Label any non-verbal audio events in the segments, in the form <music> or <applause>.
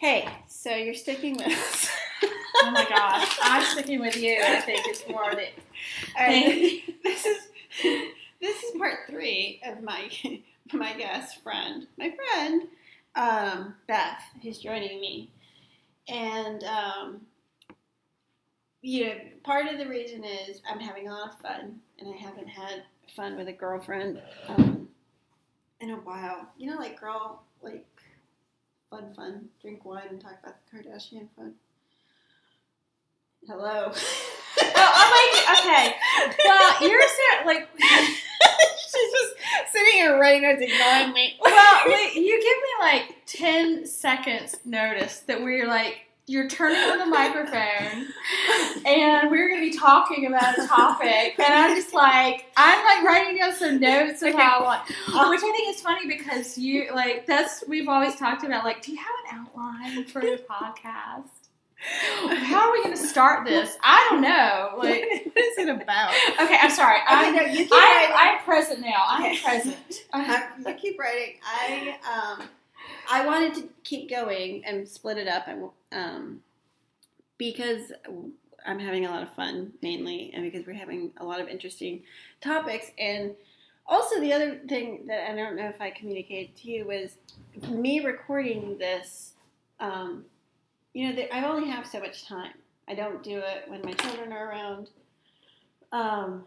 Hey, so you're sticking with us. Oh my gosh, I'm sticking with you. I think it's more of it. All right, this is this is part three of my my guest friend, my friend um, Beth, who's joining me, and um, you know, part of the reason is I'm having a lot of fun, and I haven't had fun with a girlfriend um, in a while. You know, like girl, like fun, fun, drink wine and talk about the Kardashian fun. Hello. Oh, <laughs> oh my, okay. Well, you're so, like, <laughs> She's just sitting here writing notes, ignoring me. well, <laughs> wait, you give me like 10 seconds notice that we're like, you're turning on the microphone and we're going to be talking about a topic. And I'm just like, I'm like writing down some notes of how I want, which I think is funny because you, like, that's, we've always talked about, like, do you have an outline for the podcast? How are we going to start this? I don't know. Like, <laughs> what is it about? okay, I'm sorry. I'm, no, you keep writing. I'm present now. I'm Okay. present. <laughs> I- you keep writing. I um, I wanted to keep going and split it up, and um, because I'm having a lot of fun mainly, and because we're having a lot of interesting topics, and also the other thing that I don't know if I communicated to you was me recording this. Um, you know, I only have so much time. I don't do it when my children are around. Um,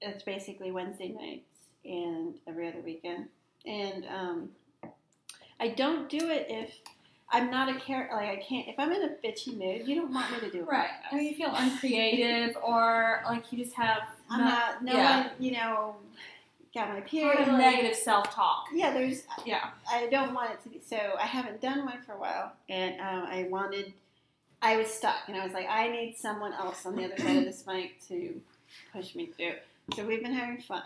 it's basically Wednesday nights and every other weekend. And um, I don't do it if I'm not a character. Like I can't. If I'm in a bitchy mood, you don't want me to do it. Right. Or you feel <laughs> uncreative, or like you just have I'm not. No yeah. one. You know, got my period. of negative self-talk. Yeah, there's. Yeah. I don't want it to be. So I haven't done one for a while, and um, I wanted. I was stuck, and I was like, I need someone else on the other side of this mic to push me through. So we've been having fun.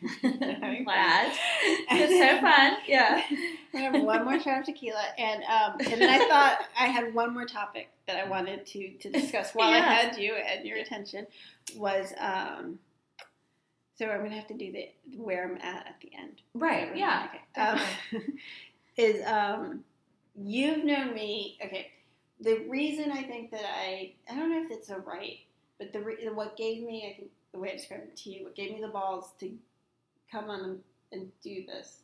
<laughs> Having Glad. <laughs> It's so fun. Yeah. <laughs> I have one more shot of tequila, and um, and then I thought I had one more topic that I wanted to to discuss while I had you and your attention was um. So I'm gonna have to do the where I'm at at the end. Right. Yeah. Okay. Um, is um, you've known me. Okay. The reason I think that I I don't know if it's a right, but the re- what gave me I think the way I described it to you, what gave me the balls to come on and, do this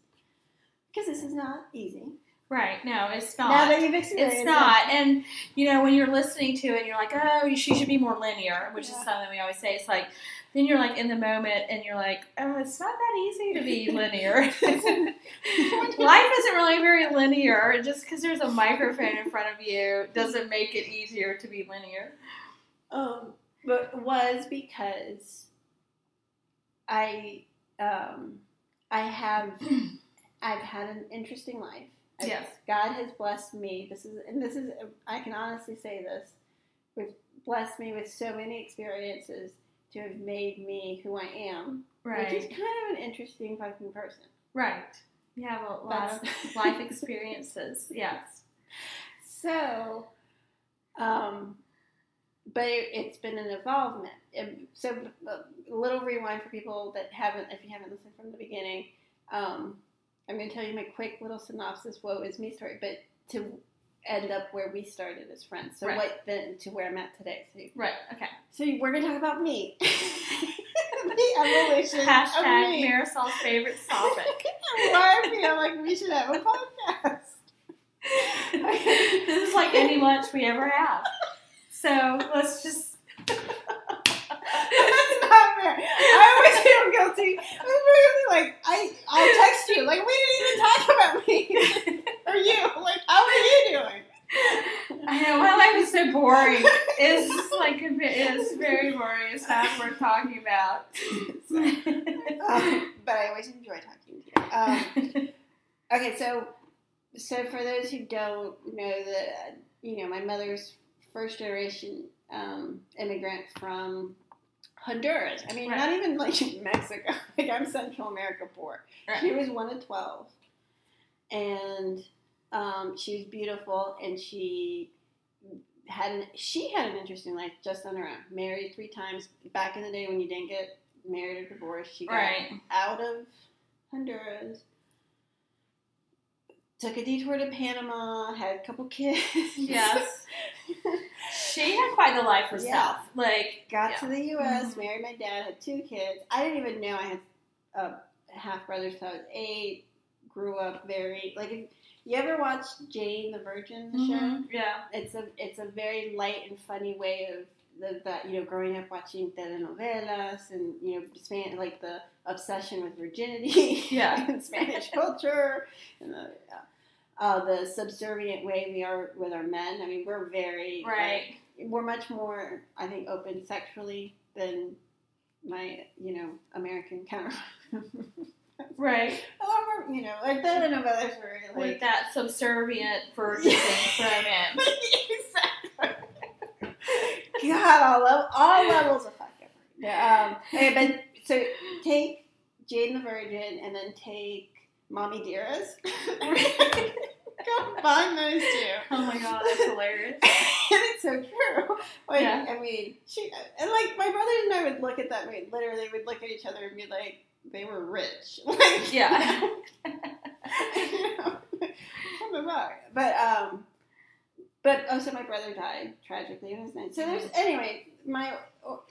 because this is not easy. Right. No, it's not. Now that you've experienced it's not. And you know, when you're listening to it, and you're like, oh, she should be more linear, which Yeah. is something we always say. It's like then you're like in the moment, and you're like, oh, it's not that easy to be <laughs> linear. <laughs> <laughs> Life isn't really very linear. Just because there's a microphone in front of you doesn't make it easier to be linear. Um, but it was because I um, I have <clears throat> I've had an interesting life. I've- Yes. God has blessed me. This is and this is I can honestly say this. With blessed me with so many experiences to have made me who I am, Right. which is kind of an interesting fucking person. Right. You have a lot That's- of <laughs> life experiences. Yes. So, um, but it, it's been an involvement. And so, a little rewind for people that haven't, if you haven't listened from the beginning. Um, I'm going to tell you my quick little synopsis, woe is me story, but to end up where we started as friends. So, Right. what then to where I'm at today. So, Right. Okay. so we're going to talk about me. <laughs> the evolution of Hashtag me. Marisol's favorite topic. Why I feel like we should have a podcast. <laughs> this is like any lunch we ever have. So let's just. <laughs> That's not fair. I always feel guilty. I'm really like I I'll text you like we didn't even talk about me <laughs> or you. Like how are you doing? I know my life is so boring. It's like it's very boring. It's not worth talking about. Um, but I always enjoy talking to you. Um, okay, so so for those who don't know that you know my mother's first generation um, immigrant from Honduras. I mean, Right. not even like <laughs> Mexico. <laughs> Like I'm Central America poor. She was one of twelve, and um, she was beautiful, and she had an, she had an interesting life just on her own. Married three times. Back in the day when you didn't get married or divorced, she got Right. out of Honduras. Took a detour to Panama, had a couple kids. Yes. <laughs> She had quite the life herself. Yeah. Like, Got Yeah. to the U.S., Mhm. married my dad, had two kids. I didn't even know I had a half brother till I was eight. Grew up very like. If you ever watch Jane the Virgin the show? mhm, yeah. It's a it's a very light and funny way of the, that you know growing up watching telenovelas and you know Span like the obsession with virginity <laughs> Yeah. and Spanish culture and the uh, the subservient way we are with our men. I mean, we're very Right. we're much more, I think, open sexually than my, you know, American counterpart. <laughs> Right. a lot more, you know, like the telenovelas were With like that subservient virgin thrown in. exactly. <laughs> God, all, level, all levels of fucked up. Yeah, um, but so take Jane the Virgin and then take Mommy Dearest. <laughs> Combine those two. Oh my god, that's hilarious. <laughs> and it's so true. Like, Yeah. I mean, she and like my brothers and I would look at that. We literally would look at each other and be like, they were rich. <laughs> Like, Yeah. you know, what the fuck? But um, but oh, so my brother died tragically. It was nice. So there's anyway, my oh,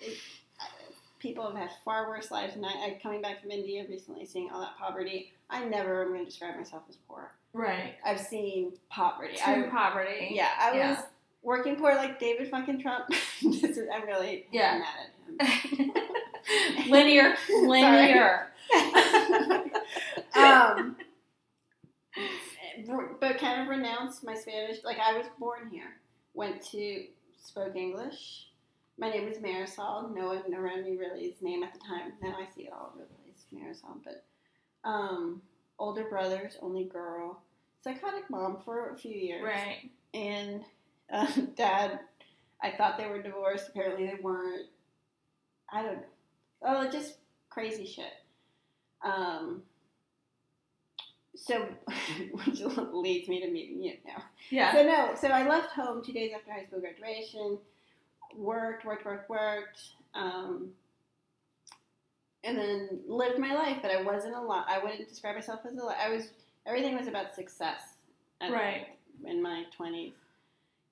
people have had far worse lives than I. I. Coming back from India recently, seeing all that poverty. I never am going to describe myself as poor. Right. I've seen poverty. True I, poverty. yeah, I Yeah. was working poor like David fucking Trump. <laughs> this is, I'm really Yeah. mad at him. <laughs> linear. <laughs> Linear. um, but kind of renounced my Spanish. Like I was born here, went to spoke English. My name is Marisol. No one around me really his name at the time. Now I see it all over the place, Marisol. But um, older brothers, only girl, psychotic mom for a few years, Right. and uh, <laughs> dad. I thought they were divorced. Apparently they weren't. I don't know. Oh, just crazy shit. Um, so, <laughs> which leads me to meeting you now. Yeah. So no, so I left home two days after high school graduation. Worked, worked, worked, worked, um, and then lived my life. But I wasn't a lot. I wouldn't describe myself as a lot. I was everything was about success. Right. In my twenties,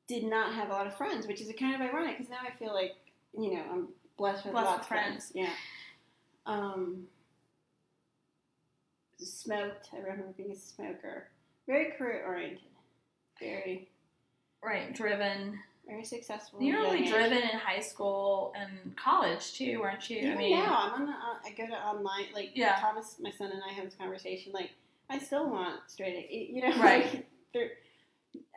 did not have a lot of friends, which is kind of ironic because now I feel like you know I'm blessed with Blessed lots of friends. Yeah. Um. Smoked. I remember being a smoker. Very career oriented. Very Right. Driven. Very successful. You were really driven in high school and college too, weren't you? Even I mean, now, I'm on. The, uh, I go to online. Like Yeah. Thomas, my son, and I have this conversation. Like I still want straight. A. You know, <laughs> Right. Like,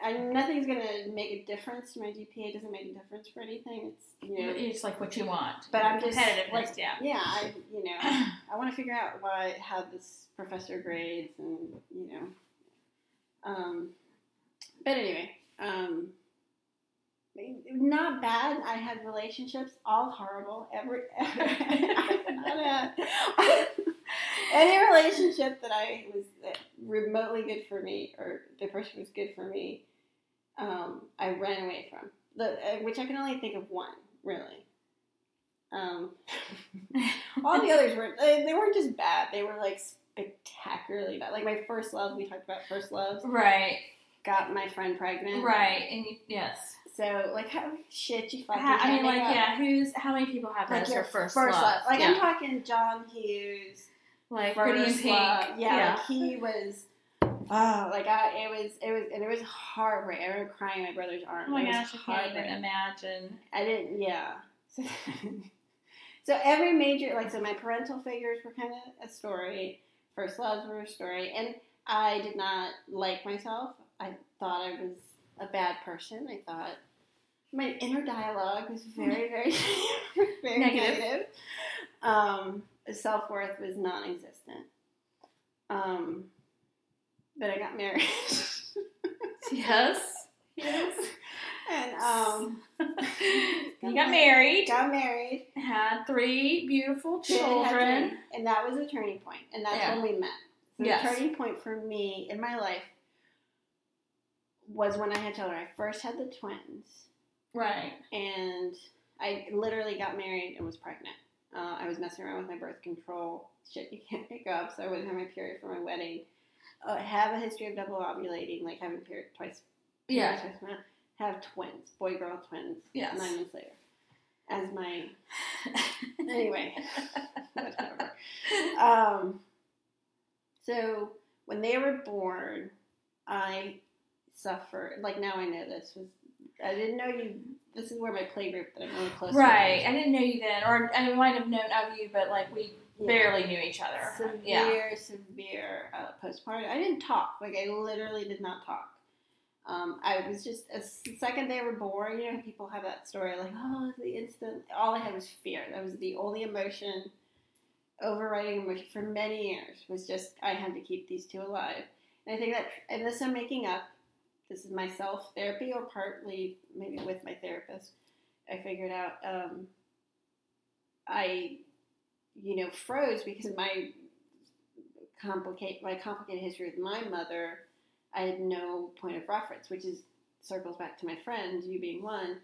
I, nothing's gonna make a difference to my GPA. Doesn't make a difference for anything. It's you know. it's like what you want. But I'm just like, yeah. yeah, I you know, <clears throat> I want to figure out why how this professor grades and you know, um, but anyway, um, not bad. I had relationships, all horrible. Every, <laughs> <laughs> any relationship that I was remotely good for me, or the person was good for me, um, I ran away from. The uh, which I can only think of one really. Um, <laughs> all the others were they, they weren't just bad; they were like spectacularly bad. Like my first love, we talked about first loves. Right. Got my friend pregnant. Right. And you, yes. So like how shit you fucking. I mean, like, up. yeah. Who's how many people have that Like as your their first, first love? love. Like yeah. I'm talking John Hughes. like Pretty in Pink. Yeah, Yeah. like he was. Oh, like I, it was, it was, and it was heartbreak. I remember crying in my brother's arms. Oh my It gosh, I can't even imagine. I didn't, yeah. So, <laughs> so every major, like, so my parental figures were kind of a story. First loves were a story, and I did not like myself. I thought I was a bad person. I thought my inner dialogue was <laughs> very, very, <laughs> very Negative. negative. Um, Self worth was non-existent. Um, but I got married. <laughs> Yes. Yes. and um, you got married. got married. Had three beautiful Then I had children. three, and that was a turning point. and that's Yeah. when we met. The Yes. turning point for me in my life was when I had children. I first had the twins, Right. and I literally got married and was pregnant. Uh, I was messing around with my birth control shit you can't pick up, so I wouldn't have my period for my wedding. uh, have a history of double ovulating, like having period twice. Yeah. twice month, Have twins, boy girl twins. Yes. Nine months later, as my <laughs> anyway, <laughs> whatever. Um, so when they were born, I suffered. Like now, I know this was. I didn't know you. This is where my play group that I'm really close. right. I didn't know you then, or I might have known of you, but like we Yeah. barely knew each other. severe, Yeah. severe uh, postpartum. I didn't talk. Like I literally did not talk. Um, I was just a second they were born. You know, people have that story like, oh, the instant. All I had was fear. That was the only emotion, overriding emotion for many years. Was just I had to keep these two alive. And I think that, and this I'm making up. This is my self therapy, or partly maybe with my therapist. I figured out. Um, I you know, froze because my complicate my complicated history with my mother, I had no point of reference, which is circles back to my friends, you being one.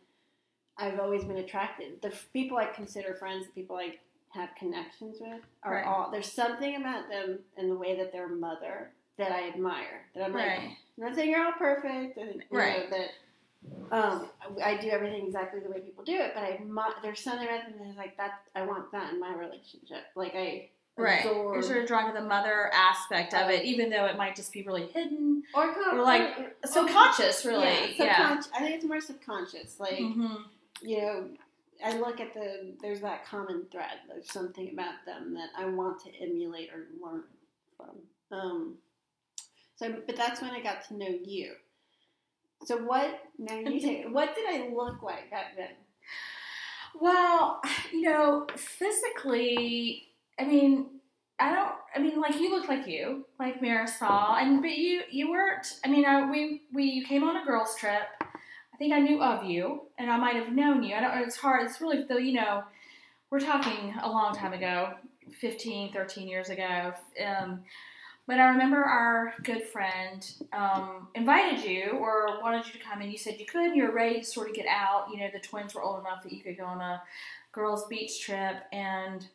I've always been attracted. The f- people I consider friends, the people I have connections with, are Right. all. There's something about them and the way that they're mother that I admire. That I'm like, Right. I'm not saying you're all perfect, and Right. know, that um, I do everything exactly the way people do it. But I mu- there's something about them that's like that. I want that in my relationship. Like I Right. absorb- You're sort of drawn to the mother aspect of it, even though it might just be really hidden, or, com- or like or- subconscious, really. Yeah, Yeah. I think it's more subconscious. Like Mhm. you know, I look at the there's that common thread. There's something about them that I want to emulate or learn from. Um, so, but that's when I got to know you. So what? Now you take. <laughs> what did I look like back then? Well, you know, physically, I mean, I don't. I mean, like you look like you, like Marisol, and but you you weren't. I mean, I, we we you came on a girls trip. I think I knew of you, and I might have known you. I don't. It's hard. It's really though. You know, we're talking a long time ago, 15, 13 years ago. Um, but I remember our good friend um, invited you or wanted you to come, and you said you could. And you were ready to sort of get out. You know, the twins were old enough that you could go on a girls' beach trip, and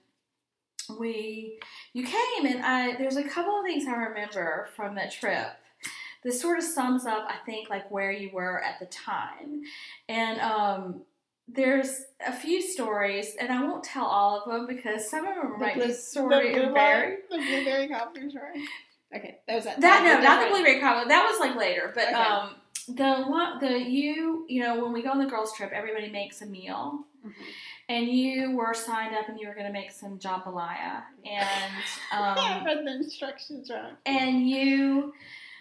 we you came, and I there's a couple of things I remember from that trip. This sort of sums up, I think, like where you were at the time, and um, there's a few stories, and I won't tell all of them because some of them might be sort of embarrassing. The blueberry coffee story. Okay, that was that. That no, not the blueberry combo. That was like later, but Okay. um, the one the you you know when we go on the girls trip, everybody makes a meal, Mhm. and you were signed up and you were going to make some jambalaya, and <laughs> I um, read the instructions wrong. and you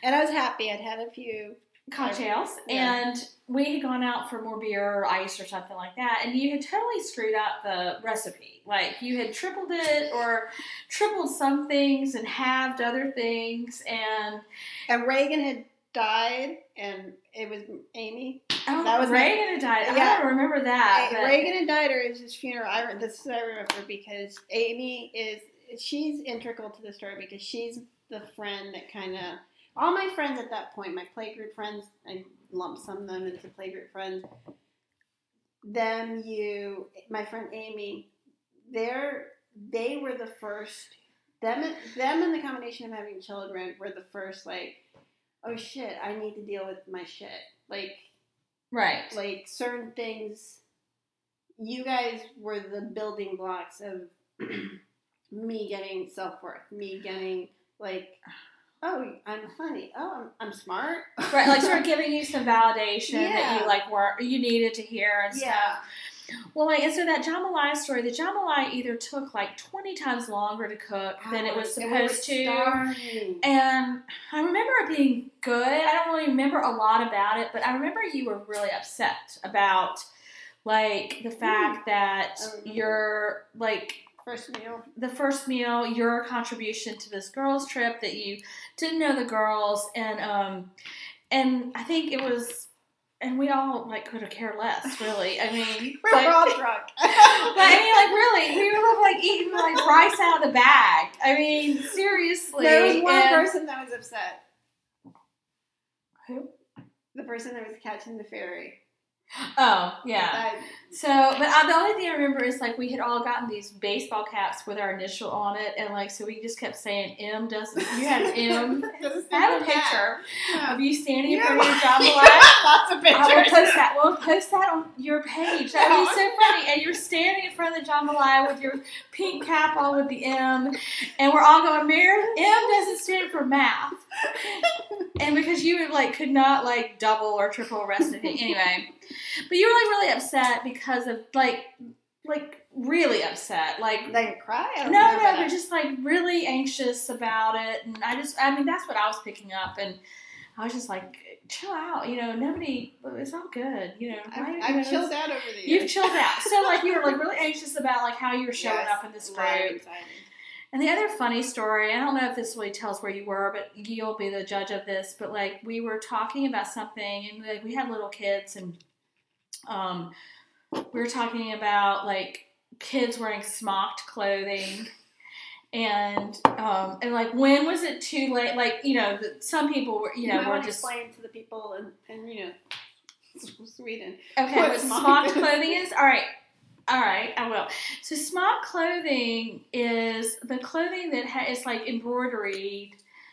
And I was happy. I'd had a few. Cocktails, Yeah. and we had gone out for more beer or ice or something like that, and you had totally screwed up the recipe. Like you had tripled it or tripled some things and halved other things, and And Reagan had died, and it was Amy. oh, That was my- Reagan had died. I Yeah. don't remember that. But- Reagan had died, or it was his funeral. I this is I remember because Amy is she's integral to the story because she's the friend that kind of all my friends at that point, my playgroup friends, I lump some of them into playgroup friends. Them, you, my friend Amy, they're they were the first. Them, them, and the combination of having children were the first. Like, oh shit, I need to deal with my shit. Like, Right. like certain things you guys were the building blocks of <clears throat> me getting self-worth me getting like oh i'm funny oh i'm, I'm smart <laughs> right, like sort of <laughs> giving you some validation that you like were you needed to hear and yeah stuff. Well, like and so that jambalaya story, the jambalaya either took like twenty times longer to cook than it was And we were supposed to. And I remember it being good. I don't really remember a lot about it, but I remember you were really upset about like the hmm. fact that oh, I remember. your like first meal the first meal, your contribution to this girls trip that you didn't know the girls and um and I think it was and we all like could have cared less really. I mean <laughs> we're but, all <laughs> drunk but I mean like really we were like eating like rice out of the bag. I mean seriously. there was one and- person that was upset Who? the person that was catching the ferry <laughs> Oh, yeah. So, but the only thing I remember is like we had all gotten these baseball caps with our initial on it, and like so we just kept saying M doesn't. You had <laughs> M. I have a picture of you standing in front of your jambalaya. <laughs> Lots of I will pictures. post that. We'll post that on your page. That would be so funny. And you're standing in front of the jambalaya with your pink cap on with the M, and we're all going, "Mir, M doesn't stand for math." And because you like could not like double or triple recipe anyway, but you were like really upset because of like like really upset like. they cry? No, no, but just like really anxious about it, and I just, I mean, that's what I was picking up, and I was just like, chill out, you know, nobody, it's all good, you know. I've, I've chilled out over the You've chilled out. So like you were like <laughs> really anxious about like how you were showing Yes, up in this group. And the other funny story, I don't know if this really tells where you were, but you'll be the judge of this. But like we were talking about something, and like we had little kids, and um, we were talking about like kids wearing smocked clothing. And um, and like when was it too late? Like you know, the, some people were you know were just explain to the people and, in you know Sweden. Okay, what what smock smocked clothing <laughs> is? All right. All right, I will. So smock clothing is the clothing that ha- is like embroidered.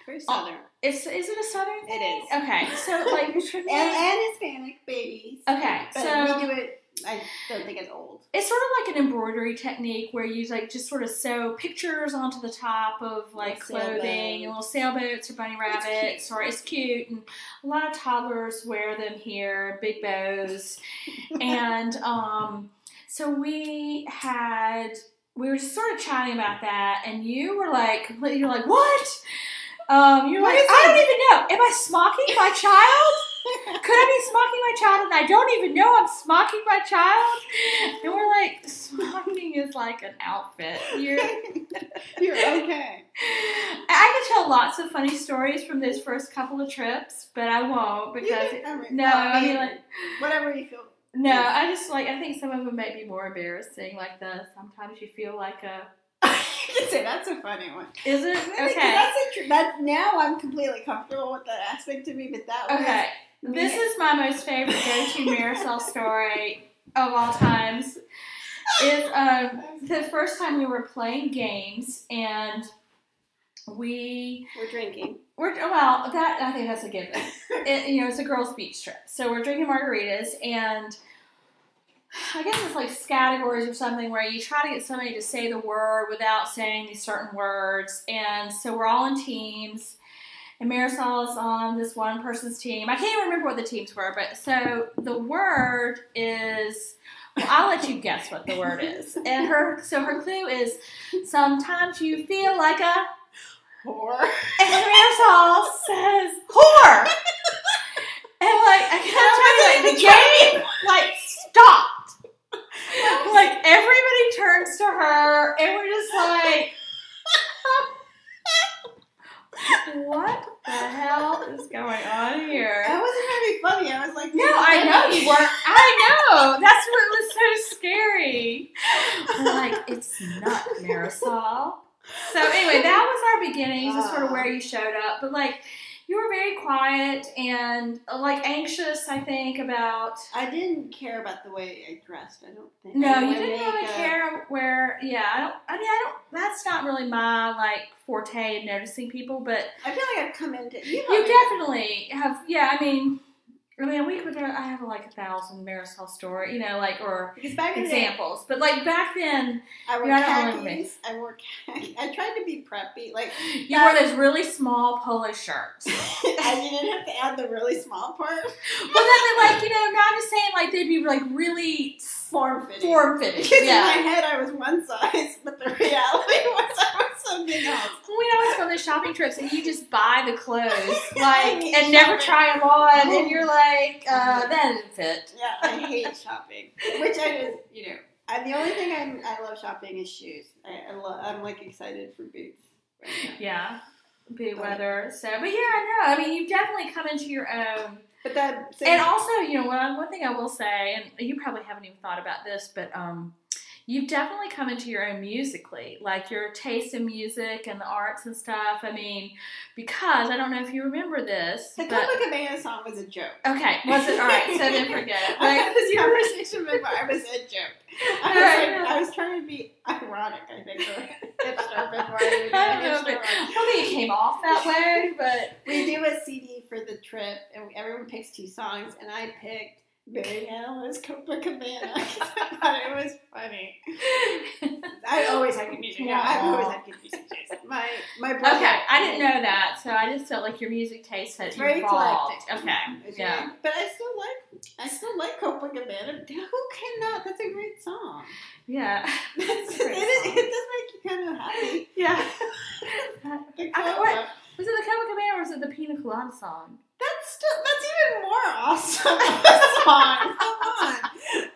Very southern. It's is it a southern It thing? is. Okay, so <laughs> like and, and Hispanic babies. Okay, but so- we do it. I don't think it's old. it's sort of like an embroidery technique where you like just sort of sew pictures onto the top of like Little clothing and little sailboats or bunny rabbits, It's or it's cute and a lot of toddlers wear them here big bows <laughs> and um so we had we were just sort of chatting about that and you were like completely you're like what um you're What like i don't even know am i smocking my child could I be smocking my child and I don't even know I'm smocking my child? And we're like, smocking is like an outfit. You're, <laughs> You're okay. I could tell lots of funny stories from those first couple of trips, but I won't because no, well, I mean like whatever you feel. no, I just like I think some of them may be more embarrassing. Like the sometimes you feel like a you can say that's a funny one. is it I think okay? That's a tr- that now I'm completely comfortable with that aspect of me, but that was Okay, this is my most favorite go-to <laughs> Marisol story of all times. Is um the first time we were playing games and we we're drinking. We're well, that I think that's a given. <laughs> It, you know, it's a girls' beach trip, so we're drinking margaritas, and I guess it's like categories or something where you try to get somebody to say the word without saying these certain words, and so we're all in teams. And Marisol is on this one person's team. I can't even remember what the teams were, but so the word is. Well, I'll let you guess what the word is. And her, so her clue is sometimes you feel like a Whore. and Marisol says, whore! And like, I gotta tell you, like, the game, like, stopped. <laughs> Like, everybody turns to her, and we're just like, <laughs> what the hell is going on here? That wasn't very funny. I was like, No, I know you weren't. I know. That's what was so scary. We're like, it's not Marisol. So anyway, that was our beginnings, is sort of ah. where you showed up. But like, you were very quiet and uh, like anxious. I think about. I didn't care about the way I dressed. I don't think. No, you didn't really care where. Yeah, I don't. I mean, I don't. That's not really my like forte in noticing people, but I feel like I've come into you. you definitely have. Yeah, I mean. I mean, a we could. I have like a thousand Marisol story, you know, like or because back in the day, examples. But like back then, I wore alone with khakis. I wore khakis. I tried to be preppy. Like you wore um, those really small polo shirts. <laughs> and you didn't have to add the really small part. Well, then they like you know, not just saying like they'd be like really Form fitting. form fitting. Because in my Yeah. head I was one size, but the reality <laughs> was something else. We always go on those shopping trips and you just buy the clothes <laughs> like and never shopping. try them on, and you're like, uh, that didn't fit. Yeah, I hate shopping. Which I just, you know, I, the only thing I, I love shopping is shoes. I, I love, I'm like excited for boots. Right. Yeah. Be weather. So, but yeah, I know. I mean, you've definitely come into your own. But that, And also, you know, one, one thing I will say, and you probably haven't even thought about this, but um, you've definitely come into your own musically, like your taste in music and the arts and stuff. I mean, because I don't know if you remember this. The but- Copacabana song was a joke. Okay, was it all right? So then forget it. <laughs> I had Like, this conversation my. It was a joke. I was, Right. like, I was trying to be ironic. I think. or <laughs> hipster before I <laughs> I don't know, but. I don't think it came off that way, but We do a CD for the trip, and everyone picks two songs, and I picked Barry Manilow Copacabana <laughs> I thought it was funny. I <laughs> always good music. Yeah, I've always had good oh. music taste. <laughs> My my brother. okay, I didn't know that, so I just felt like your music taste had It's very evolved. eclectic. Okay, It's yeah. but I still like I still like Copacabana. Who cannot? That's a great song. Yeah. it, great is- song. it does make you kind of happy. Yeah. The I- what? Was it the Copacabana or was it the Pina Colada song? That's still that's even more awesome of a song. Come on,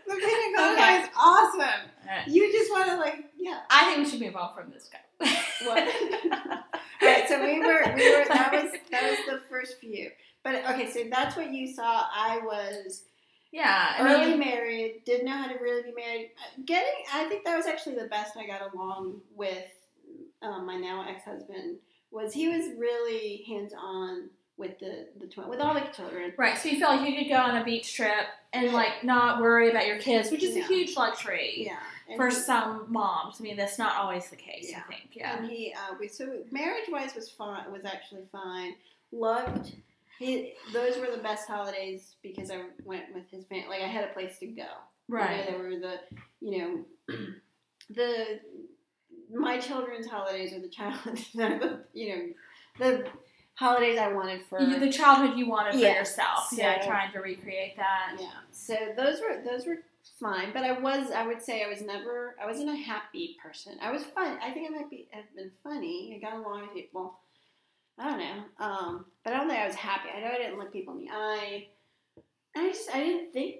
the Pina Colada Okay. is awesome. Alright. You just want to like yeah. I think we should move on from this guy. What? <laughs> All right, so we were we were that was that was the first few. But okay, so that's what you saw. I was Yeah, I early mean, married, didn't know how to really be married. Getting, I think that was actually the best I got along with um, my now ex husband. Was he was really hands on with the the twin with all the children. right. So you felt like you could go on a beach trip and like not worry about your kids, which is Yeah. a huge luxury Yeah, and for he- some moms. I mean, that's not always the case. Yeah. I think. Yeah. And he, uh, we so marriage wise was fine. Was actually fine. Loved. He, those were the best holidays because I went with his family. Like I had a place to go. You know, Right. there were the, you know, <clears throat> the my children's holidays are the child, <laughs> you know, the holidays I wanted for. You- the childhood you wanted for Yeah. yourself. yeah, trying to recreate that. yeah. So those were those were fine, but I was I would say I was never I wasn't a happy person. I was fun. I think I might be have been funny. I got along with people. I don't know, um, but I don't think I was happy. I know I didn't look people in the eye. I just I didn't think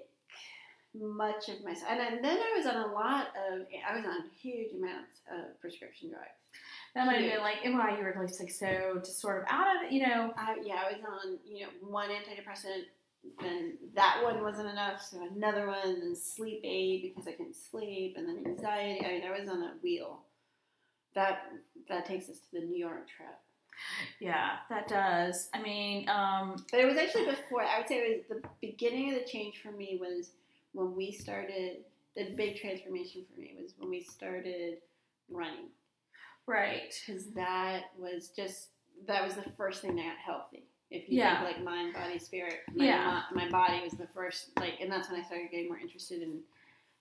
much of myself. And then I was on a lot of I was on huge amounts of prescription drugs. That might have been like why you were like so just sort of out of it, you know. I, yeah, I was on, you know, one antidepressant, then that one wasn't enough, so another one, then sleep aid because I couldn't sleep, and then anxiety. I mean, I was on a wheel. That that takes us to the New York trip. Yeah, that does. I mean, um, But it was actually before. I would say it was the beginning of the change for me was when we started. The big transformation for me was when we started running. Right. because that was just that was the first thing that got healthy. If you Yeah. think like mind, body, spirit, my, Yeah. my, my body was the first like, and that's when I started getting more interested in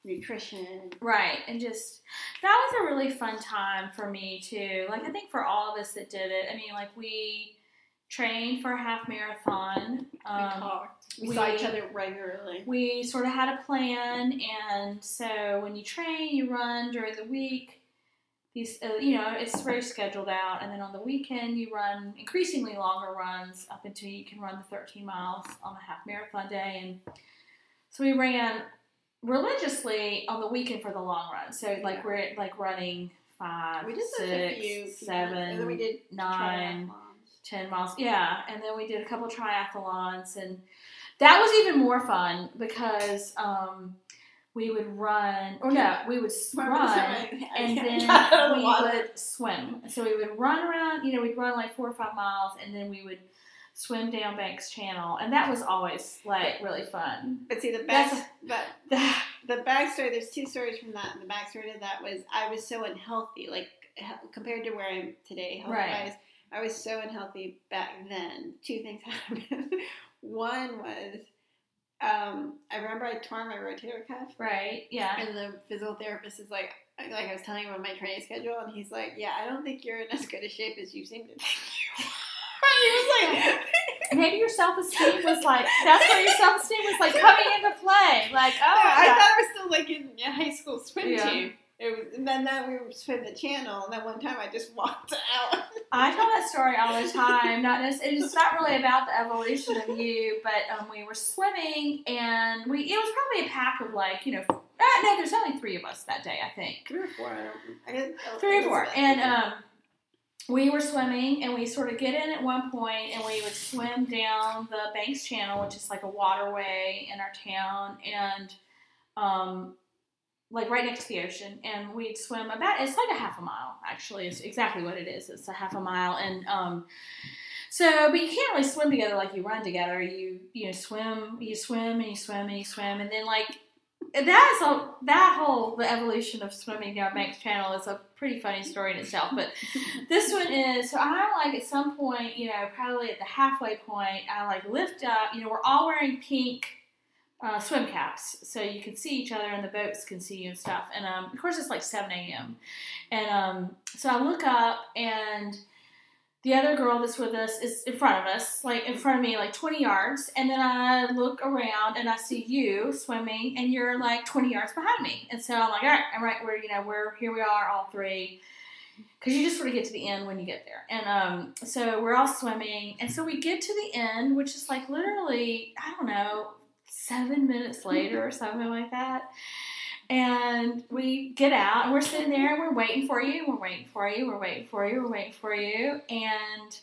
nutrition. Right, and just that was a really fun time for me too. Like I think for all of us that did it. I mean, like we trained for a half marathon. we Um, talked, we, we- saw each other regularly. we sort of had a plan, and so when you train, you run during the week. These, uh, you know, it's very scheduled out, and then on the weekend you run increasingly longer runs up until you can run the 13 miles on a half marathon day. And so we ran religiously on the weekend for the long run. So like Yeah. we're like running five, We did six, few, seven, and then we did nine, ten miles. Yeah, and then we did a couple triathlons, and that was even more fun because um, we would run, or no, we would s- <laughs> Run, <laughs> and then got <laughs> out of the we would swim. So we would run around, you know, we'd run like four or five miles, and then we would swim down Banks Channel, and that was always like really fun. But see the back, but the backstory. There's two stories from that. The backstory to that was I was so unhealthy, like compared to where I am today, health Right. wise. I was so unhealthy back then. Two things happened. One was um, I remember I tore my rotator cuff, right? Yeah. and the physical therapist is like, like I was telling him about my training schedule, and he's like, "Yeah, I don't think you're in as good a shape as you seem to think you are." <laughs> he was like, <laughs> Maybe your self esteem was like that's where your self esteem was like coming into play. Like, oh, <laughs> I yeah. thought I was still like in a high school swim Yeah. team. It was, and then, that we would swim the channel, and then one time I just <laughs> walked out. I tell that story all the time. Not necessarily, it's not really about the evolution of you, but um, we were swimming, and we it was probably a pack of like you know, uh, no, there's only three of us that day, I think, Three or four. I don't. I didn't, three or four, and um, we were swimming, and we sort of get in at one point, and we would swim down the Banks Channel, which is like a waterway in our town, and um, like right next to the ocean, and we'd swim about. It's like a half a mile, actually. It's exactly what it is. It's a half a mile, and um, so but you can't really swim together like you run together. You you know swim, you swim, and you swim, and you swim, and then like that's a that whole the evolution of swimming down Banks Channel is a pretty funny story in itself. But <laughs> this one is so I'm like at some point, you know, probably at the halfway point, I like lift up. You know, we're all wearing pink uh, swim caps, so you can see each other, and the boats can see you and stuff. And um, of course, it's like 7 a.m. And um, so I look up, and the other girl that's with us is in front of us, like in front of me, like 20 yards. And then I look around, and I see you swimming, and you're like 20 yards behind me. And so I'm like, all right, I'm right where you know we're here. We are all three. Because you just sort of get to the end when you get there. And um, so we're all swimming. And so we get to the end, which is like literally, I don't know, seven minutes <laughs> later or something like that. And we get out and we're sitting there and we're waiting for you, we're waiting for you, we're waiting for you, we're waiting for you, and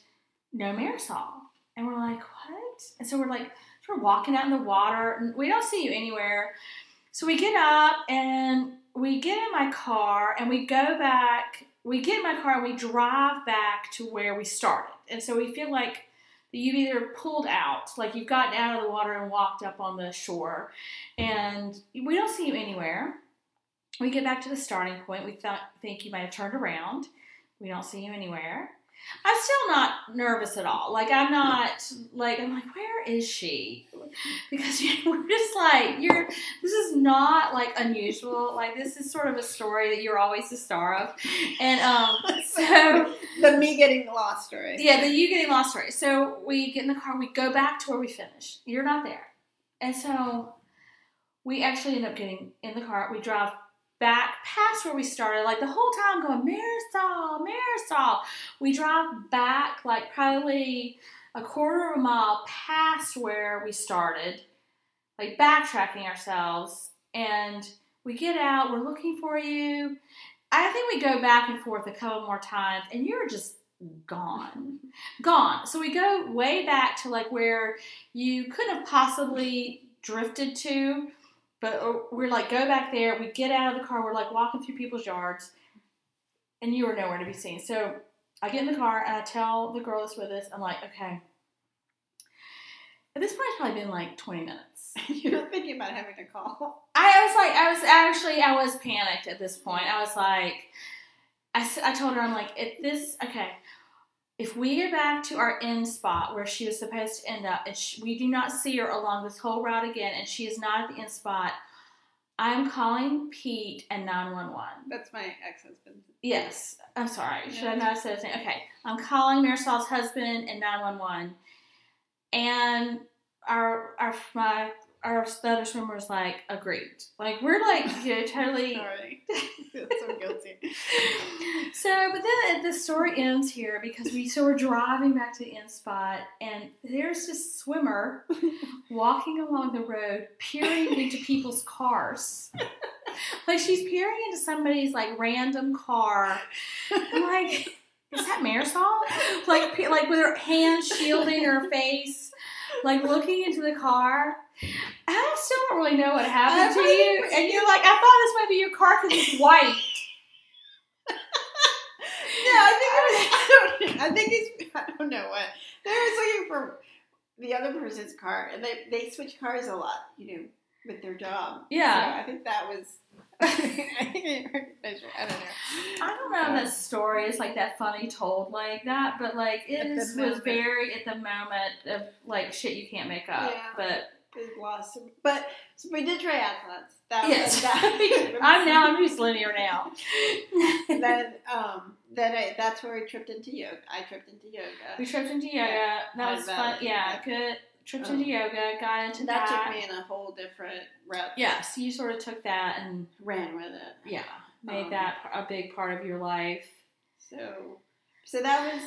no Marisol. And we're like, what? And so we're like, we're walking out in the water and we don't see you anywhere. So we get up and we get in my car and we go back. We get in my car and we drive back to where we started. And so we feel like that you've either pulled out, like you've gotten out of the water and walked up on the shore, and we don't see you anywhere. We get back to the starting point. We th- think you might have turned around. We don't see you anywhere. I'm still not nervous at all. Like I'm not like I'm like where is she? Because you <laughs> know, we're just like you're. This is not like unusual. Like this is sort of a story that you're always the star of, and um <laughs> so the me getting lost story. yeah, the you getting lost story. So we get in the car, we go back to where we finished. You're not there. And so we actually end up getting in the car. We drive back past where we started, like the whole time going, Marisol, Marisol. We drive back like probably a quarter of a mile past where we started, like backtracking ourselves. And we get out, we're looking for you. I think we go back and forth a couple more times, and you're just gone. Gone. So we go way back to like where you could have possibly drifted to, but uh, we're like, go back there. We get out of the car, we're like walking through people's yards, and you were nowhere to be seen. So I get in the car and I tell the girl that's with us, I'm like, okay. At this point, it's probably been like 20 minutes. <laughs> You're thinking about having to call. I was like, I was actually, I was panicked at this point. I was like, I, I told her, I'm like, if this, okay, if we get back to our end spot where she was supposed to end up, and sh we do not see her along this whole route again, and she is not at the end spot, I'm calling Pete and 911. That's my ex-husband. Yes, I'm sorry. Should I not have said his name? Okay, I'm calling Marisol's husband and 911, and our our my our the other swimmer was like agreed. Like we're like <laughs> know, totally. Sorry. So guilty. <laughs> So, but then the story ends here because we so we're driving back to the end spot, and there's this swimmer <laughs> walking along the road, peering into people's cars. Like she's peering into somebody's like random car. I'm like, is that Marisol? Like, like with her hands shielding her face, like looking into the car. And I still don't really know what happened I to you. And you're like, I thought this might be your car because it's white. <laughs> No, I think it was. I, don't, I think it's. I don't know what they was looking for the other person's car, and they they switch cars a lot, you know, with their job. Yeah. So I think that was. <laughs> I think I don't know. I don't know if that story is like that funny told like that, but like it At the is, was moment. very at the moment of like shit you can't make up. Yeah. But Lost, but so we did triathlons. That yes, was that. <laughs> I'm now I'm just linear now. then um then I that's where I tripped into yoga. I tripped into yoga. we tripped into yoga. Yeah. That was fun. Yeah, good. Tripped Um, into yoga. Got into that that. took me in a whole different route. Yeah, so you sort of took that and ran with it. yeah, made Um, that a big part of your life. So, so that was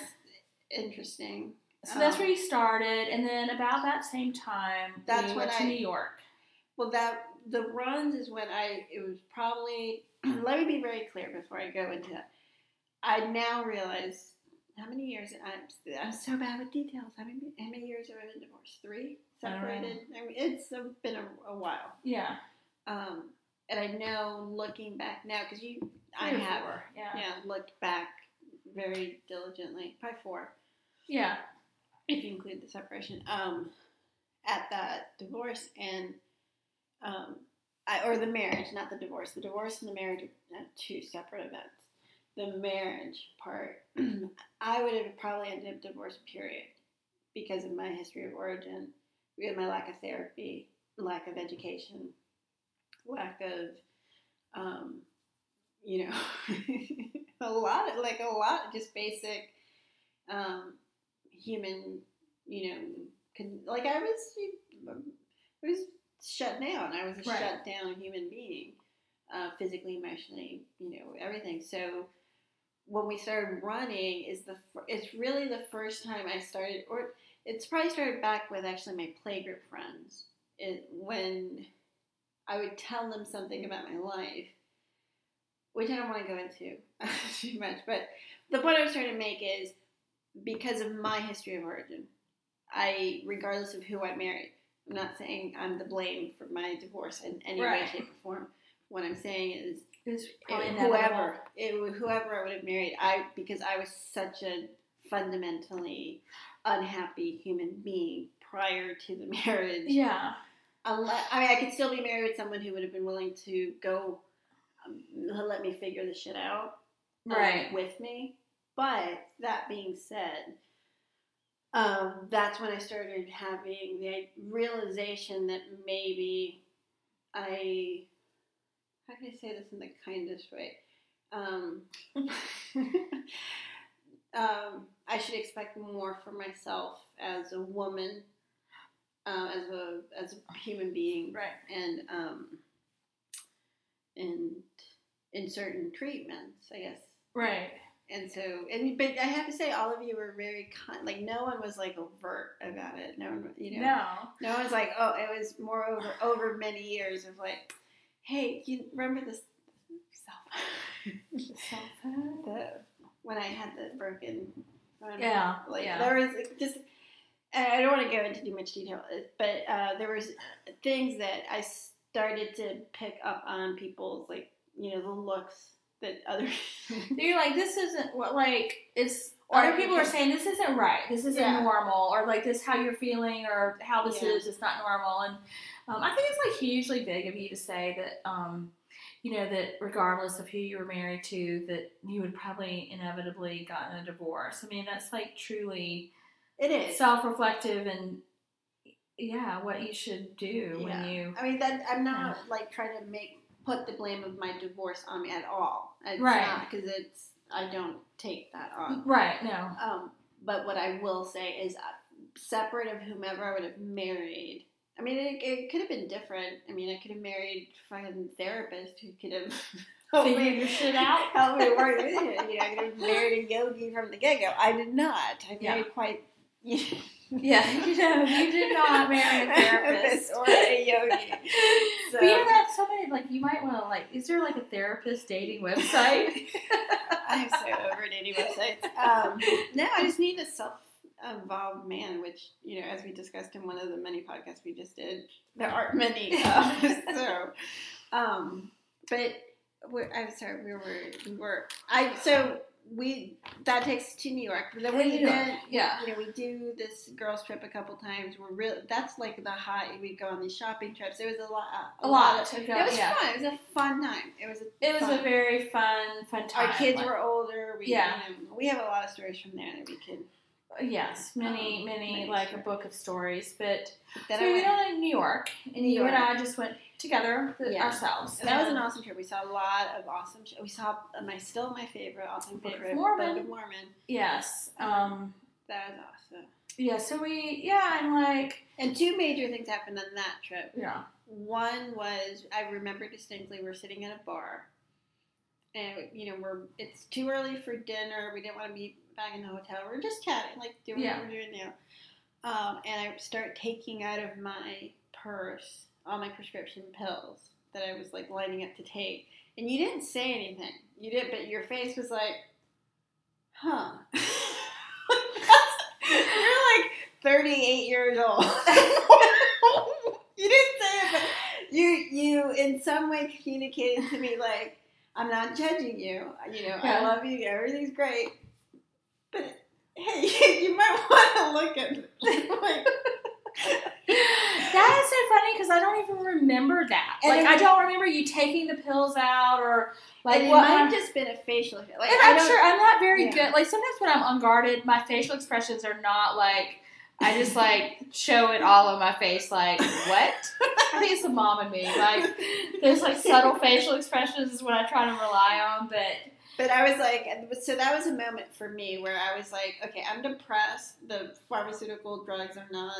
interesting. So that's Um, where you started, and then about that same time, That's we when went to I- New York. Well, that the runs is when I. It was probably. <clears throat> let me be very clear before I go into that. I now realize how many years I'm. I'm so bad with details. How many? How many years have I been divorced? Three I don't know. separated. I mean, it's been a, a while. Yeah, Um, and I know looking back now because you, I Three have, four, yeah. yeah, looked back very diligently, probably four, Yeah. If you include the separation, um, at that divorce and, um, I, or the marriage, not the divorce. The divorce and the marriage are two separate events. The marriage part, <clears throat> I would have probably ended up divorced, period, because of my history of origin, because of my lack of therapy, lack of education, lack of, um, you know, <laughs> a lot of, like a lot just basic um, human, you know, con- like I was, I was shut down. I was a Right. shut down human being, uh, physically, emotionally, you know, everything. So when we started running, is the fir- it's really the first time I started, or it's probably started back with actually my playgroup friends. It, when I would tell them something about my life, which I don't want to go into <laughs> too much, but the point I was trying to make is because of my history of origin, I, regardless of who I married, I'm not saying I'm the blame for my divorce in any way, shape, or form. What I'm saying is, it- whoever, it, whoever I would have married, I because I was such a fundamentally unhappy human being prior to the <laughs> marriage Yeah. unless I mean, I could still be married with someone who would have been willing to go um, let me figure this shit out um, Right. with me. But that being said, um, that's when I started having the realization that maybe I how can I say this in the kindest way? Um, <laughs> um, I should expect more for myself as a woman, uh, as a as a human being, Right. and um, and in certain treatments, I guess. Right. And so, and but I have to say, all of you were very kind. Like no one was like overt about it. No one, you know, No. no one's like, oh, it was more over over many years of like, hey, you remember this cell phone? the when I had the broken. phone? Yeah. Like yeah. there was like, just, I don't want to go into too much detail, but uh, there was things that I started to pick up on people's like you know the looks that other. <laughs> You're like, this isn't what like it's. Or- Other people are saying this isn't right. This isn't Yeah. normal, or like this how you're feeling, or how this Yeah. is. It's not normal, and um, I think it's like hugely big of you to say that. Um, you know that regardless of who you were married to, that you would probably inevitably gotten a divorce. I mean, that's like truly it is. self-reflective and yeah, what you should do when you I mean that I'm not like trying to make put the blame of my divorce on me at all. It's Right. Because it's I don't take that on. right. No, Um, but what I will say is, uh, separate of whomever I would have married. I mean, it, it could have been different. I mean, I could have married a fucking therapist who could have <laughs> helped me your shit out. <laughs> helped me work with it. You know, I could have married a yogi from the get go. I did not. I Yeah. married quite. <laughs> Yeah, you <laughs> know, you did not marry a <laughs> therapist. or a yogi. So, <laughs> But you know that somebody like you might want to like. Is there like a therapist dating website? I'm so over dating websites. Um, no, I just need a self-involved man, which you know, as we discussed in one of the many podcasts we just did, there aren't many. Uh, so, um, but we're, I'm sorry, we were we were I so we that takes to New York. But then we New York, then yeah. you know we do this girls trip a couple times. We're real. That's like the high. We go on these shopping trips. It was a lot. A lot. of- it was yeah. fun. It was a fun time. It was. A It was fun. a very fun, fun time. Our kids Like, were older. We, Yeah. you know, we have a lot of stories from there that we could. yes, many, um, many, many like a book of stories. But That so we went, went to New York, and New you and I just went together th- Yeah. ourselves. and that was an awesome trip. We saw a lot of awesome. Sh- we saw my still my favorite, all time Book of favorite Mormon. Book of Mormon. Yes. Um. That was awesome. Yeah. So we. Yeah. And like. And two major things happened on that trip. Yeah. One was I remember distinctly we're sitting at a bar, and you know we're it's too early for dinner. We didn't want to be back in the hotel. We're just chatting, like doing Yeah. what we're doing now. Um, and I start taking out of my purse all my prescription pills that I was like lining up to take. And you didn't say anything. You did, but your face was like, "Huh." <laughs> You're like 38 years old. <laughs> you didn't say it, but you you in some way communicated to me like I'm not judging you. You know, Yeah. I love you. Everything's great, but hey, <laughs> you might want to look at like. That is so funny because I don't even remember that. And Like, I don't remember you taking the pills out or like it what. might have just been a facial. Like and I I'm sure I'm not very yeah. good. Like sometimes when I'm unguarded, my facial expressions are not like I just like show it all on my face. Like what? <laughs> I think it's the mom and me. Like there's like subtle facial expressions is what I try to rely on, but But I was like, so that was a moment for me where I was like, okay, I'm depressed. The pharmaceutical drugs are not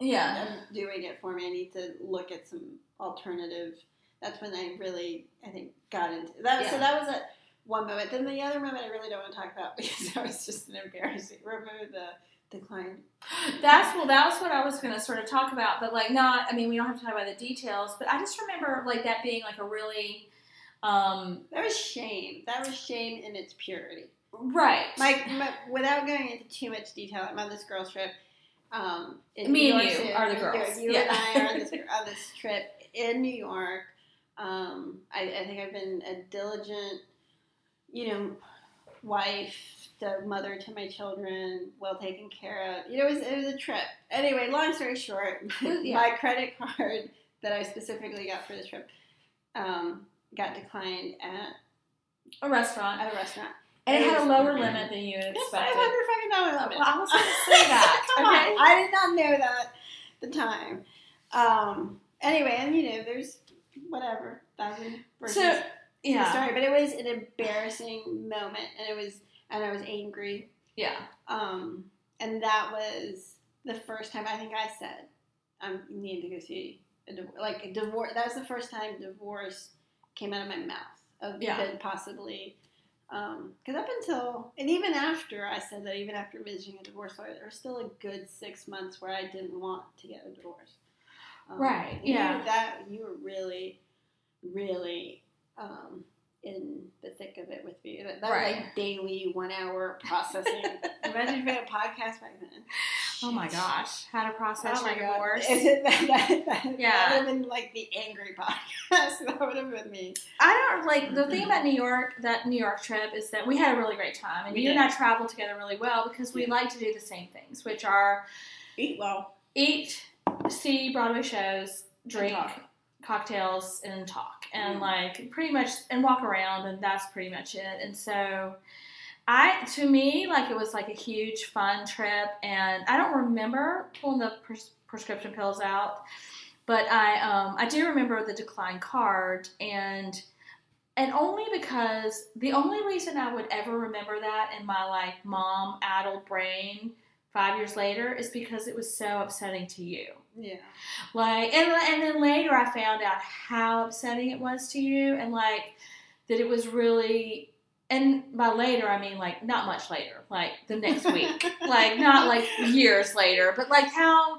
yeah, I'm doing it for me. I need to look at some alternative. That's when I really, I think, got into that. So that was a one moment. Then the other moment I really don't want to talk about <laughs> because that was just an embarrassing. Remember the decline? that's well, that's what I was going to sort of talk about. But like not, I mean, we don't have to talk about the details. But I just remember like that being like a really. Um, That was shame. That was shame in its purity. right. Like my without going into too much detail, I'm on this girl's trip. Um, in Me New and York you City. are the You- girls. You, Yeah. and I are on <laughs> this on this trip in New York. Um, I, I think I've been a diligent, you know, wife, the mother to my children, well taken care of. You know, it was it was a trip. Anyway, long story short, <laughs> Yeah. my credit card that I specifically got for this trip um, got declined at a restaurant, at a restaurant. And it had a lower limit than you had expected. five hundred fucking dollar limit. Well, I was going to say that. <laughs> Come okay. on, I did not know that at the time. Um. Anyway, and you know, there's whatever thousand versions So yeah, story, but it was an embarrassing moment, and it was, and I was angry. yeah, Um. And that was the first time I think I said, "I need to go see a divorce." Like a divorce. That was the first time divorce came out of my mouth. Of Yeah. possibly. Because up until, and even after I said that, even after visiting a divorce lawyer, there was still a good six months where I didn't want to get a divorce. Um, Right, yeah. that you were really, really um, in the thick of it with me. That, that Right. was like daily one hour processing. <laughs> Imagine if we had a podcast back then. Oh my gosh, how to process Oh my divorce. <laughs> that, that, that, Yeah. that would have been like the angry podcast. <laughs> that would have been me. I don't like the thing about New York. That New York trip is that we had a really great time, and We you did. and I traveled together really well because we Yeah. like to do the same things, which are Eat well. eat, see Broadway shows, drink talk. cocktails, and talk, and Mm. like pretty much and walk around, and that's pretty much it. And so. I to me like it was like a huge fun trip, and I don't remember pulling the pres- prescription pills out, but I um, I do remember the decline card, and and only because the only reason I would ever remember that in my like mom addled brain five years later is because it was so upsetting to you. Yeah. Like, and and then later I found out how upsetting it was to you, and like that it was really. And by later, I mean like not much later, like the next week, like not like years later, but like how,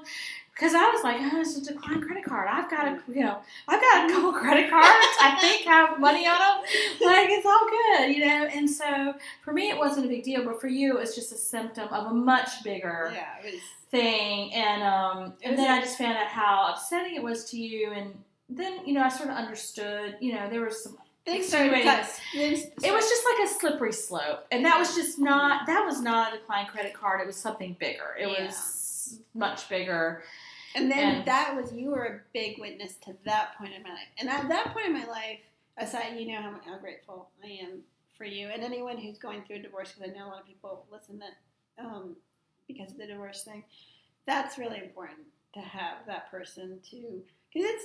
because I was like, oh, it's a declined credit card. I've got a, you know, I've got a couple credit cards. I think have money on them. Like it's all good, you know. And so for me, it wasn't a big deal, but for you, it's just a symptom of a much bigger Yeah, was. thing and um and then I just found out how upsetting it was to you and then you know I sort of understood you know there was some Things started cut. It was just like a slippery slope and that was just not that was not a declined credit card it was something bigger it Yeah. was much bigger And then And- that was you were a big witness to that point in my life. And at that point in my life, aside, you know how, how grateful I am for you and anyone who's going through a divorce. Because I know a lot of people listen that um, because of the divorce thing. That's really important to have that person to because it's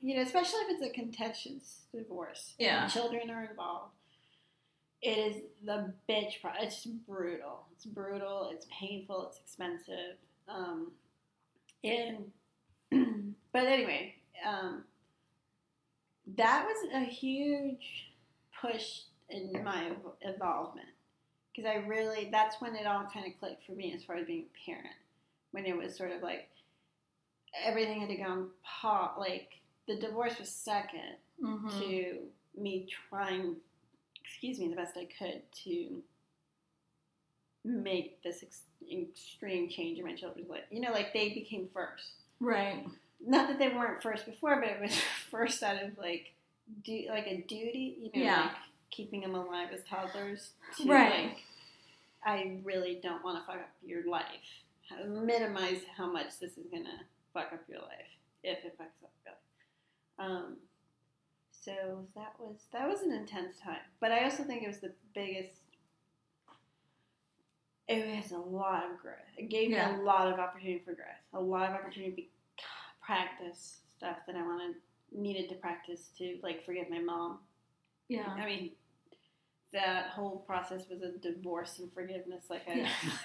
you know especially if it's a contentious divorce. and Yeah. children are involved. It is the bitch. Pro- it's brutal. It's brutal. It's painful. It's expensive. Um, and <clears throat> but anyway, um, that was a huge push in my involvement because I really that's when it all kind of clicked for me as far as being a parent when it was sort of like everything had to go on pause. Like the divorce was second mm-hmm. to me trying, excuse me, the best I could to make this ex- extreme change in my children's life. You know, like they became first. right not that they weren't first before, but it was <laughs> first out of like do like a duty, you know, Yeah. like keeping them alive as toddlers. To, Right. Like, I really don't want to fuck up your life. Minimize how much this is gonna fuck up your life if it fucks up your life. Um, so that was that was an intense time, but I also think it was the biggest. It was a lot of growth. It gave Yeah. me a lot of opportunity for growth, a lot of opportunity to practice stuff that I wanted needed to practice to like forgive my mom. Yeah. I mean, that whole process was a divorce and forgiveness. Like I, Yeah. <laughs>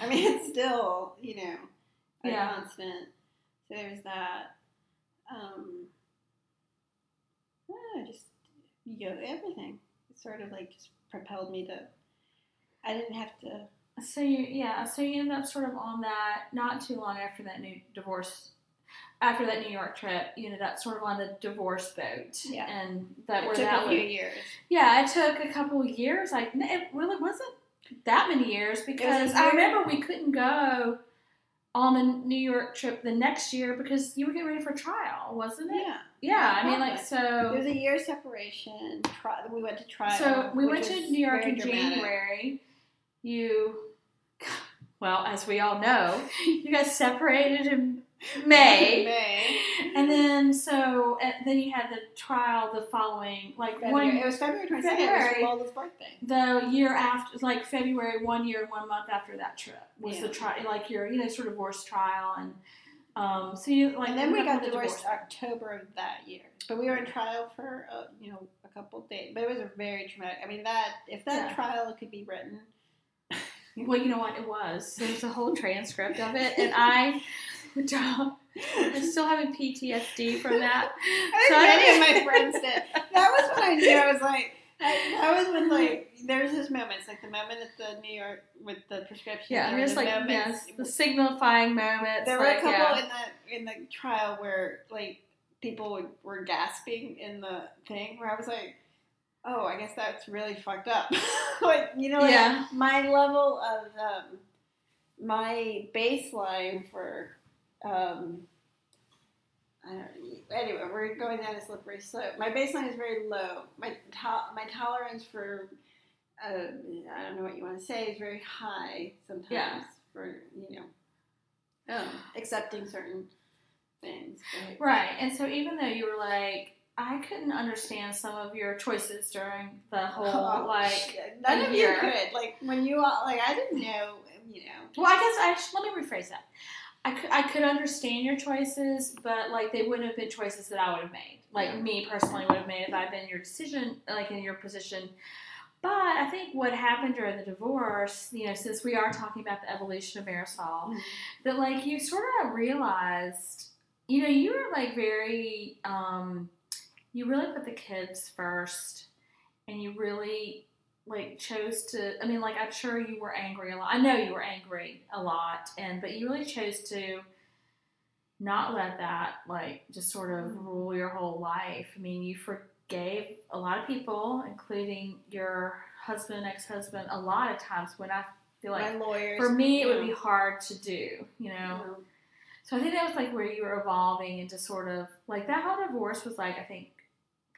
I mean, it's still you know a Yeah. constant. So there's that. Um, I just yoga, everything. It sort of like just propelled me to. I didn't have to. So you, yeah, so you ended up sort of on that not too long after that new divorce, after that New York trip, you ended up sort of on the divorce boat, Yeah. and that It took that a few years. yeah, it took a couple years. Like it really wasn't that many years because I remember we couldn't go on the New York trip the next year because you were getting ready for trial, wasn't it? Yeah. Yeah, I mean, like It so. was a year separation. Tri- we went to trial. So we went to New York in dramatic. January. You, <laughs> well, as we all know, you guys separated in <laughs> May, May. and then so and then you had the trial the following, like February. one it was February 22nd. It was Lola's birthday. the year after, like February, one year and one month after that trip was the trial, like your you know sort of divorce trial, and um, so you like and then we got the divorced divorce. October of that year. But we were in trial for uh, you know a couple of days. But it was a very traumatic. I mean that if that Yeah. trial could be written, Well, you know what it was. There was a whole <laughs> transcript of it, and I, <laughs> I'm still having PTSD from that. <laughs> I So many of my friends did. That was when I knew I was like. I, that was when like there's this moment. It's like the moment at the New York with the prescription. Yeah, were there's like moments- yes, the signifying moments. There were like, a couple yeah. in the in the trial where like people were gasping in the thing where I was like, oh, I guess that's really fucked up. <laughs> like you know, like, Yeah. my level of um, my baseline for um, I don't anyway, we're going down a slippery slope. My baseline is very low. My to- my tolerance for uh, I don't know what you want to say is very high sometimes Yeah. for you know um, accepting certain things. But- Right, and so even though you were like, I couldn't understand some of your choices during the whole <laughs> Oh, like. none a of you could like when you all like I didn't know you know Well, I guess I should, let me rephrase that. I could, I could understand your choices, but like they wouldn't have been choices that I would have made. Like Yeah. me personally would have made if I'd been in your decision, like in your position. But I think what happened during the divorce, you know, since we are talking about the evolution of Marisol, that like you sort of realized, you know, you were like very, um, you really put the kids first, and you really like chose to. I mean, like I'm sure you were angry a lot. I know you were angry a lot, and but you really chose to not let that like just sort of mm-hmm. rule your whole life. I mean, you forgave a lot of people, including your husband, ex-husband, a lot of times when I feel like lawyers for me, it would be hard to do, you know. know, So I think that was like where you were evolving into sort of like that whole divorce was like I think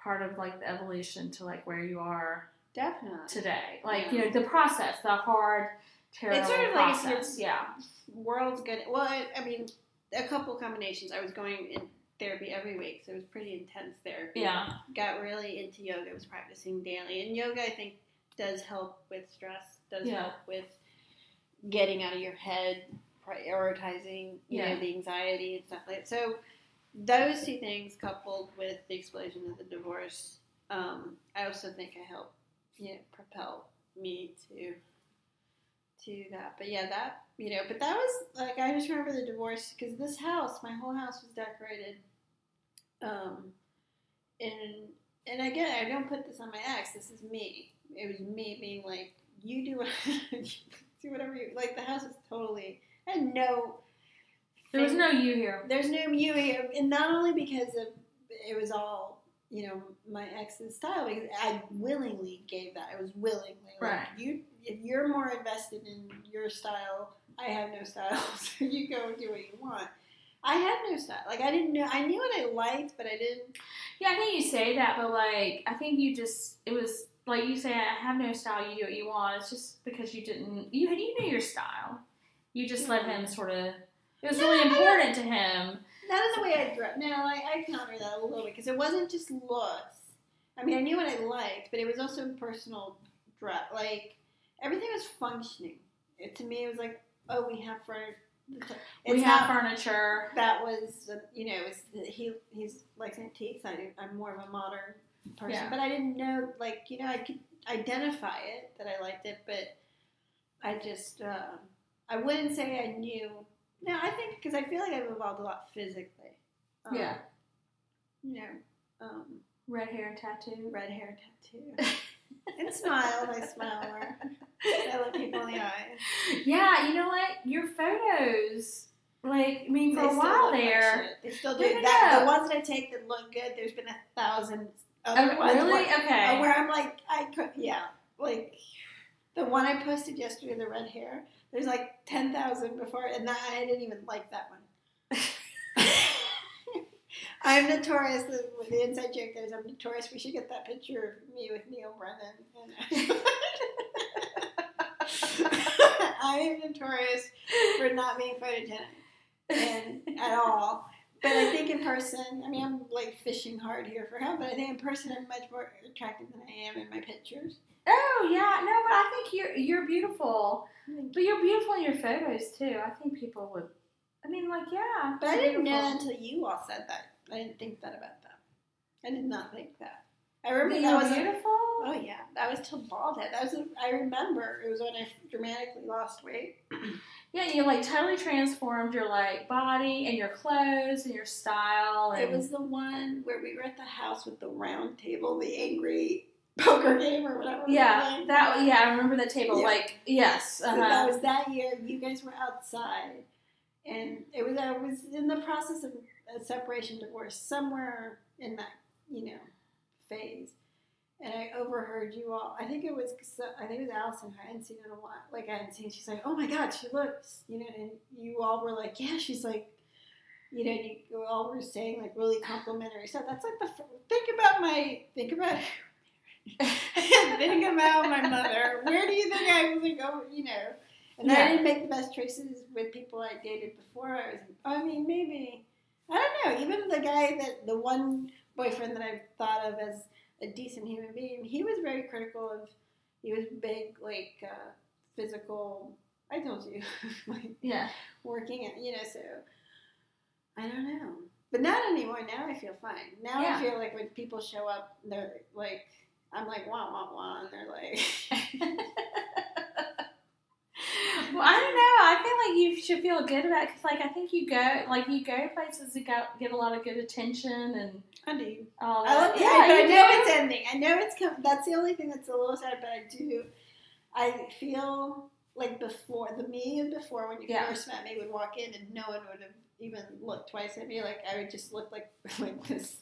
part of like the evolution to like where you are definitely today. Like Yeah. you know the process, the hard, terrible It's sort of like process. you're- yeah, world's good. Well, I, I mean, a couple combinations. I was going in therapy every week, so it was pretty intense therapy. yeah, Got really into yoga. Was practicing daily, and yoga I think does help with stress. Does Yeah. help with getting out of your head, prioritizing, you Yeah. know, the anxiety and stuff like that. So those two things coupled with the explosion of the divorce, um, I also think I helped, you know, propel me to to that. But yeah, that you know, but that was like I just remember the divorce because this house, my whole house was decorated. Um, and and again, I don't put this on my ex. This is me. It was me being like, you do what, <laughs> do whatever you like. The house is totally. I had no. there was no you here. There's no you here, and not only because of it was all you know my ex's style because I willingly gave that. I was willingly like, Right. You, if you're more invested in your style, I have no style, <laughs> so you go and do what you want. I had no style. Like I didn't know. I knew what I liked, but I didn't. Yeah, I think you say that, but like, I think you just it was like you say, I have no style. You do what you want. It's just because you didn't. You had you knew your style. You just let him sort of. It was No, really important to him. Not in the way I dress. No, I, I counter that a little bit because it wasn't just looks. I mean, I knew what I liked, but it was also personal dress. Like everything was functioning. It, to me, it was like, oh, we have furniture. we have furniture. that was uh, you know it was, he he's like antiques. I do, I'm more of a modern person, Yeah. but I didn't know like you know I could identify it that I liked it, but I just um, I wouldn't say I knew. No, I think because I feel like I've evolved a lot physically. Um, Yeah. you know, um, Red hair tattoo. red hair, tattoo, and smile. I smile more. I look people in the eyes. Yeah, you know what? Your photos, like, I mean, for They a still while look like there. They still do. No, no, that, no. The ones that I take that look good, there's been a thousand other ones really? where, Okay. where I'm like, I could, yeah, like the one I posted yesterday, the red hair. There's like ten thousand before, and that, I didn't even like that one. <laughs> I'm notorious. with the inside joke there is I'm notorious. We should get that picture of me with Neil Brennan. <laughs> I am notorious for not being photogenic and at all. But I think in person, I mean, I'm like fishing hard here for him, but I think in person I'm much more attractive than I am in my pictures. Oh yeah, no, but I think you're you're beautiful. But you're beautiful in your photos too. I think people would. I mean, like, yeah. But I didn't know until you all said that. I didn't think that about them. I did not think that. I remember That was a- beautiful. oh yeah, that was till bald head. That was a, I remember it was when I dramatically lost weight. Yeah, you like totally transformed your like body and your clothes and your style. And It was the one where we were at the house with the round table, the angry <laughs> poker game or whatever. yeah, that yeah, I remember that table. Yeah. Like yes, uh-huh. that was that year. You guys were outside, and it was I was in the process of a separation divorce somewhere in that you know phase, and I overheard you all. I think it was I think it was Allison. I hadn't seen her in a while. Like I hadn't seen. She's like, oh my god, she looks. You know, and you all were like, yeah, she's like. You know, you you all were saying like really complimentary stuff. That's like the think about my think about <laughs> think about my mother. Where do you think I was like, oh, you know? And I didn't make the best choices with people I dated before. I was, I mean, maybe I don't know. Even the guy that the one boyfriend that I thought of as a decent human being, he was very critical of. He was big, like uh, physical. I told you, <laughs> like yeah. working at you know. So I don't know, but not anymore. Now I feel fine. Now Yeah. I feel like when people show up, they're like, I'm like wah wah wah, and they're like. <laughs> well, I don't know. I feel like you should feel good about it because, like, I think you go, like, you go places that got, get a lot of good attention and I do. all I that. love, yeah, but I you know it's ending. I know it's coming. That's the only thing that's a little sad, but I do. I feel like before the me before when you Yeah. first met me would walk in and no one would have even looked twice at me. Like I would just look like <laughs> like this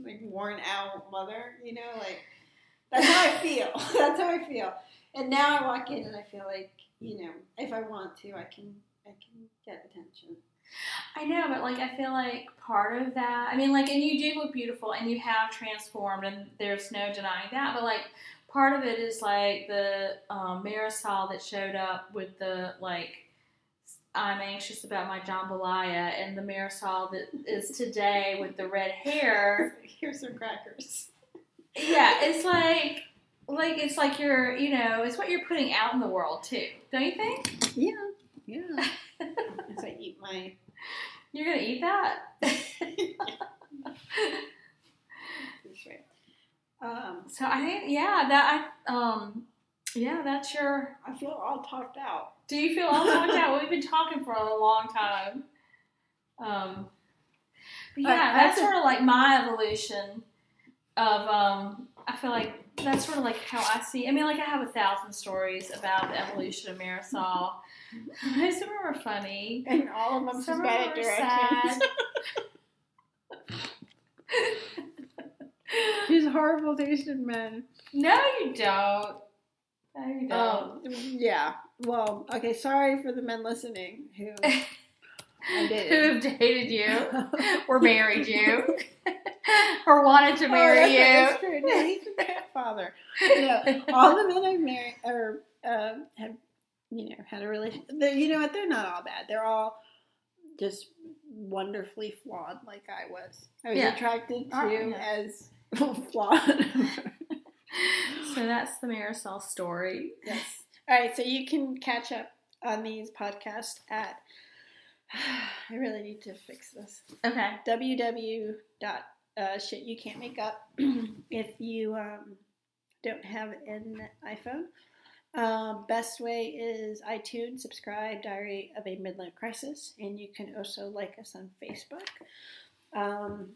like worn out mother, you know. Like that's how I <laughs> feel. <laughs> that's how I feel. And now I walk in and I feel like you know if I want to, I can I can get attention. I know, but like I feel like part of that. I mean, like, and you do look beautiful, and you have transformed, and there's no denying that. But like, part of it is like the um, Marisol that showed up with the like. I'm anxious about my jambalaya, and the Marisol that is today with the red hair. <laughs> Here's some crackers. Yeah, it's like, like it's like you're, you know, it's what you're putting out in the world too, don't you think? Yeah, yeah. As I eat my You're gonna eat that. That's right. Um, So I think, yeah, that I, um, yeah, that's your. I feel all talked out. Do you feel all talked out? We've been talking for a long time. Um, but yeah, that's sort of like my evolution of. Um, I feel like that's sort of like how I see. I mean, like I have a thousand stories about the evolution of Marisol. <laughs> Most of them are funny. And all of them Some just of bad them at are directions. sad. <laughs> <laughs> She's horrible tasted men. no, you don't. No, you don't. Um, yeah. Well, okay. Sorry for the men listening who who have dated you or married you or wanted to marry oh, you. That's true. No, he's a grandfather. No, all the men I've married or uh, have, you know, had a relationship. You know what? They're not all bad. They're all just wonderfully flawed, like I was. I was Yeah. attracted to Oh, as <laughs> flawed. So that's the Marisol story. yes. All right. So you can catch up on these podcasts at. <sighs> I really need to fix this. Okay. www dot uh, shit you can't make up <clears throat> if you um, don't have an iphone. Um, best way is itunes subscribe diary of a midlife crisis and you can also like us on facebook. Um,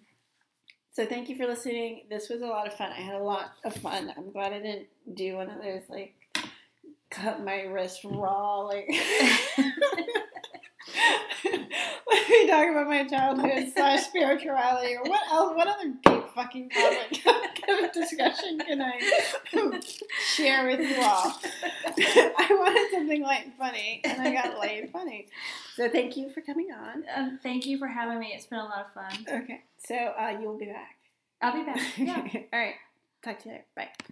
so thank you for listening. This was a lot of fun. I had a lot of fun. I'm glad i didn't do one of those like cut my wrist raw like <laughs> <laughs> let me talk about my childhood <laughs> slash spirituality or what else what other deep fucking topic <laughs> of discussion can I share with you all? <laughs> I wanted something light and funny and I got light and funny. So thank you for coming on. Um, thank you for having me. It's been a lot of fun. Okay. So uh, you'll be back. I'll be back. Yeah. all right. Talk to you later. Bye.